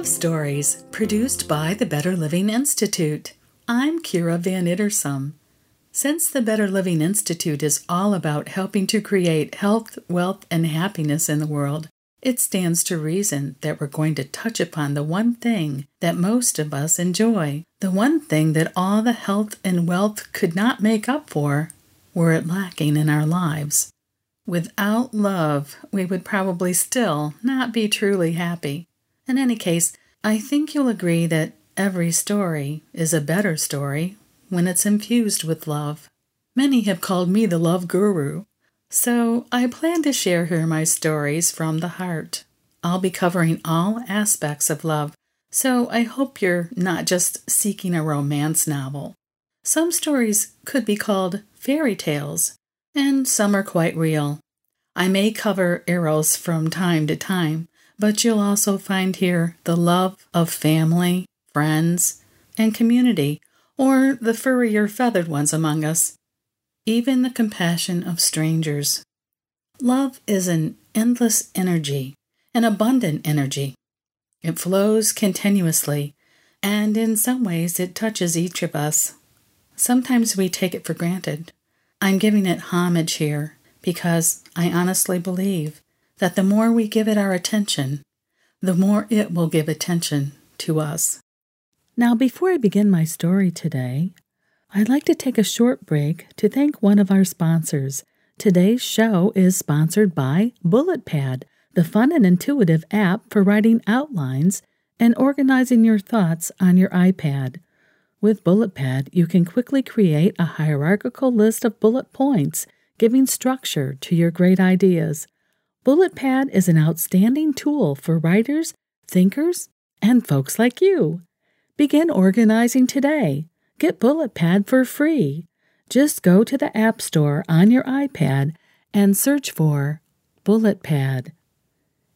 Love Stories, produced by the Better Living Institute. I'm Kira Van Ittersum. Since the Better Living Institute is all about helping to create health, wealth, and happiness in the world, it stands to reason that we're going to touch upon the one thing that most of us enjoy, the one thing that all the health and wealth could not make up for were it lacking in our lives. Without love, we would probably still not be truly happy. In any case, I think you'll agree that every story is a better story when it's infused with love. Many have called me the love guru, so I plan to share here my stories from the heart. I'll be covering all aspects of love, so I hope you're not just seeking a romance novel. Some stories could be called fairy tales, and some are quite real. I may cover eros from time to time, but you'll also find here the love of family, friends, and community, or the furrier feathered ones among us, even the compassion of strangers. Love is an endless energy, an abundant energy. It flows continuously, and in some ways it touches each of us. Sometimes we take it for granted. I'm giving it homage here because I honestly believe that the more we give it our attention, the more it will give attention to us. Now, before I begin my story today, I'd like to take a short break to thank one of our sponsors. Today's show is sponsored by BulletPad, the fun and intuitive app for writing outlines and organizing your thoughts on your iPad. With BulletPad, you can quickly create a hierarchical list of bullet points, giving structure to your great ideas. BulletPad is an outstanding tool for writers, thinkers, and folks like you. Begin organizing today. Get BulletPad for free. Just go to the App Store on your iPad and search for BulletPad.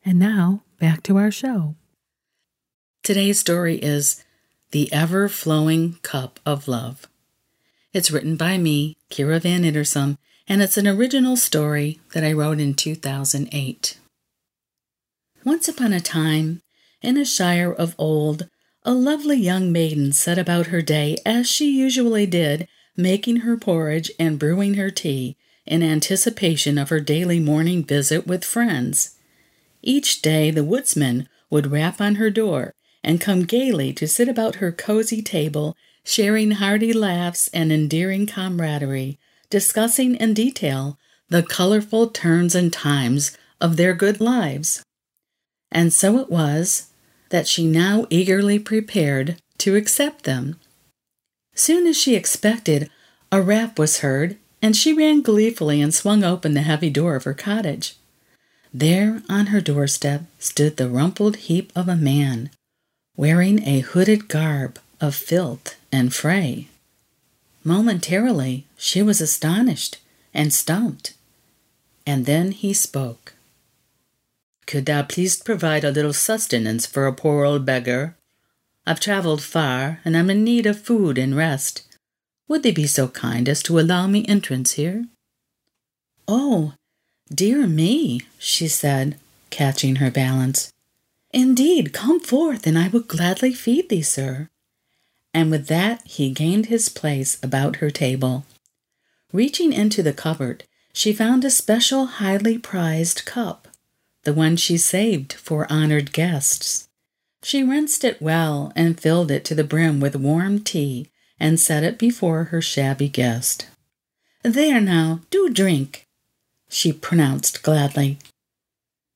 And now, back to our show. Today's story is The Ever Flowing Cup of Love. It's written by me, Kira Van Ittersum, and it's an original story that I wrote in 2008. Once upon a time, in a shire of old, a lovely young maiden set about her day as she usually did, making her porridge and brewing her tea in anticipation of her daily morning visit with friends. Each day the woodsman would rap on her door and come gaily to sit about her cozy table, sharing hearty laughs and endearing camaraderie, discussing in detail the colorful turns and times of their good lives. And so it was that she now eagerly prepared to accept them. Soon as she expected, a rap was heard, and she ran gleefully and swung open the heavy door of her cottage. There on her doorstep stood the rumpled heap of a man, wearing a hooded garb of filth and fray. Momentarily, she was astonished and stumped. And then he spoke. Could thou please provide a little sustenance for a poor old beggar? I've travelled far, and am in need of food and rest. Would they be so kind as to allow me entrance here? Oh, dear me, she said, catching her balance. Indeed, come forth, and I will gladly feed thee, sir and with that he gained his place about her table. Reaching into the cupboard, she found a special highly prized cup, the one she saved for honored guests. She rinsed it well and filled it to the brim with warm tea and set it before her shabby guest. There now, do drink, she pronounced gladly.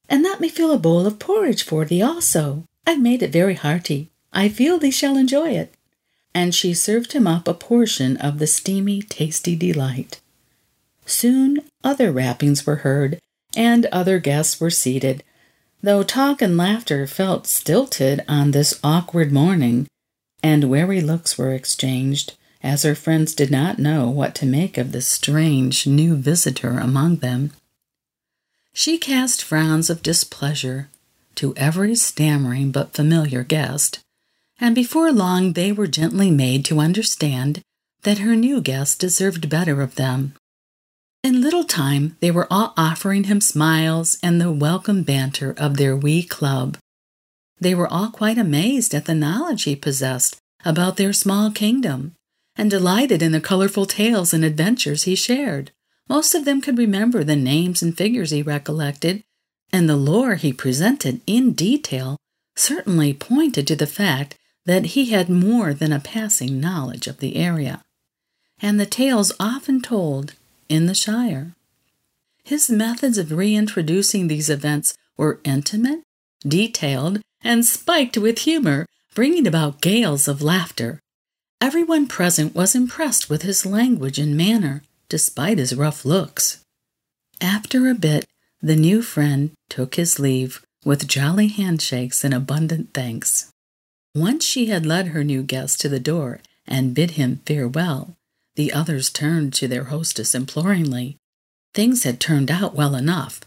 And let me fill a bowl of porridge for thee also. I've made it very hearty. I feel thee shall enjoy it and she served him up a portion of the steamy, tasty delight. Soon other rappings were heard, and other guests were seated, though talk and laughter felt stilted on this awkward morning, and wary looks were exchanged, as her friends did not know what to make of this strange new visitor among them. She cast frowns of displeasure to every stammering but familiar guest, and before long they were gently made to understand that her new guest deserved better of them. In little time they were all offering him smiles and the welcome banter of their wee club. They were all quite amazed at the knowledge he possessed about their small kingdom, and delighted in the colorful tales and adventures he shared. Most of them could remember the names and figures he recollected, and the lore he presented in detail certainly pointed to the fact that he had more than a passing knowledge of the area, and the tales often told in the Shire. His methods of reintroducing these events were intimate, detailed, and spiked with humor, bringing about gales of laughter. Everyone present was impressed with his language and manner, despite his rough looks. After a bit, the new friend took his leave with jolly handshakes and abundant thanks. Once she had led her new guest to the door and bid him farewell, the others turned to their hostess imploringly. Things had turned out well enough.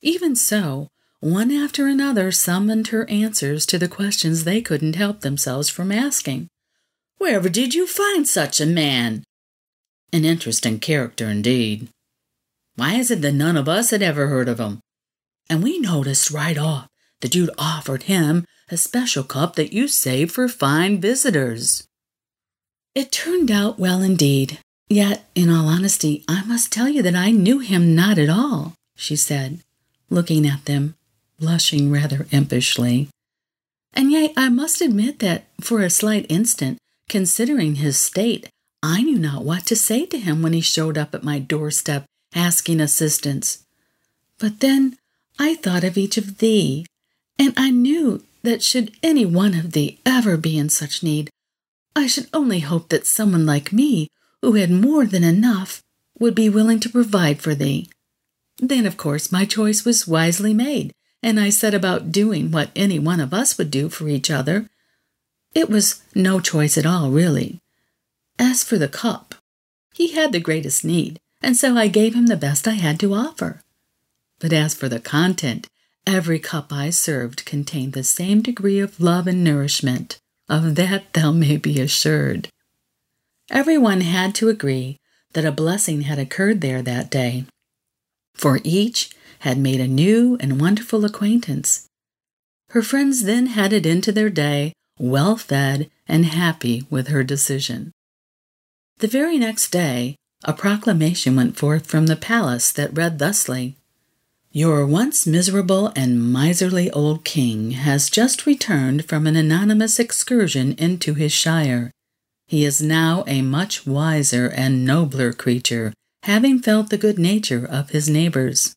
Even so, one after another summoned her answers to the questions they couldn't help themselves from asking. Wherever did you find such a man? An interesting character indeed. Why is it that none of us had ever heard of him? And we noticed right off that you'd offered him a special cup that you save for fine visitors. It turned out well indeed. Yet, in all honesty, I must tell you that I knew him not at all, she said, looking at them, blushing rather impishly. And yet I must admit that, for a slight instant, considering his state, I knew not what to say to him when he showed up at my doorstep asking assistance. But then I thought of each of thee, and I knew that should any one of thee ever be in such need, I should only hope that someone like me, who had more than enough, would be willing to provide for thee. Then, of course, my choice was wisely made, and I set about doing what any one of us would do for each other. It was no choice at all, really. As for the cup, he had the greatest need, and so I gave him the best I had to offer. But as for the content, every cup I served contained the same degree of love and nourishment. Of that thou may be assured. Everyone had to agree that a blessing had occurred there that day, for each had made a new and wonderful acquaintance. Her friends then headed into their day, well fed and happy with her decision. The very next day, a proclamation went forth from the palace that read thusly Your once miserable and miserly old king has just returned from an anonymous excursion into his shire. He is now a much wiser and nobler creature, having felt the good nature of his neighbors.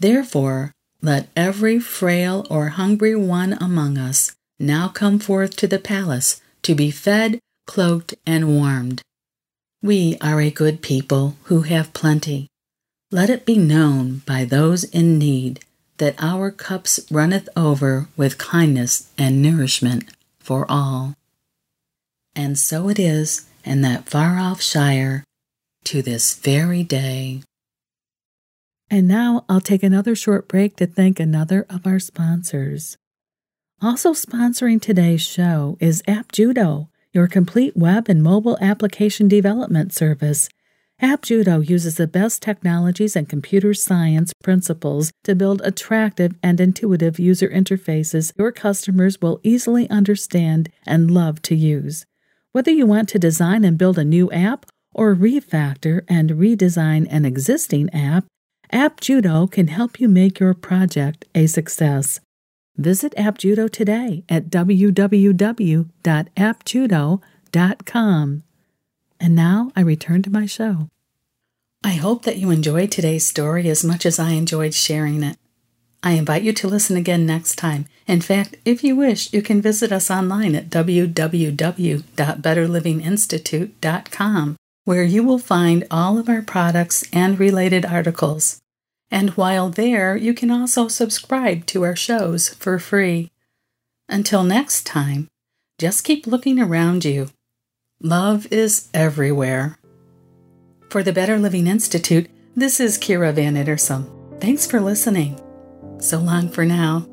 Therefore, let every frail or hungry one among us now come forth to the palace to be fed, cloaked, and warmed. We are a good people who have plenty. Let it be known by those in need that our cups runneth over with kindness and nourishment for all. And so it is in that far off shire to this very day. And now I'll take another short break to thank another of our sponsors. Also sponsoring today's show is AppJudo your complete web and mobile application development service. AppJudo uses the best technologies and computer science principles to build attractive and intuitive user interfaces your customers will easily understand and love to use. Whether you want to design and build a new app or refactor and redesign an existing app, AppJudo can help you make your project a success. Visit AppJudo today at www.appjudo.com. And now I return to my show. I hope that you enjoyed today's story as much as I enjoyed sharing it. I invite you to listen again next time. In fact, if you wish, you can visit us online at www.betterlivinginstitute.com, where you will find all of our products and related articles. And while there, you can also subscribe to our shows for free. Until next time, just keep looking around you. Love is everywhere. For the Better Living Institute, this is Kira Van Ittersum. Thanks for listening. So long for now.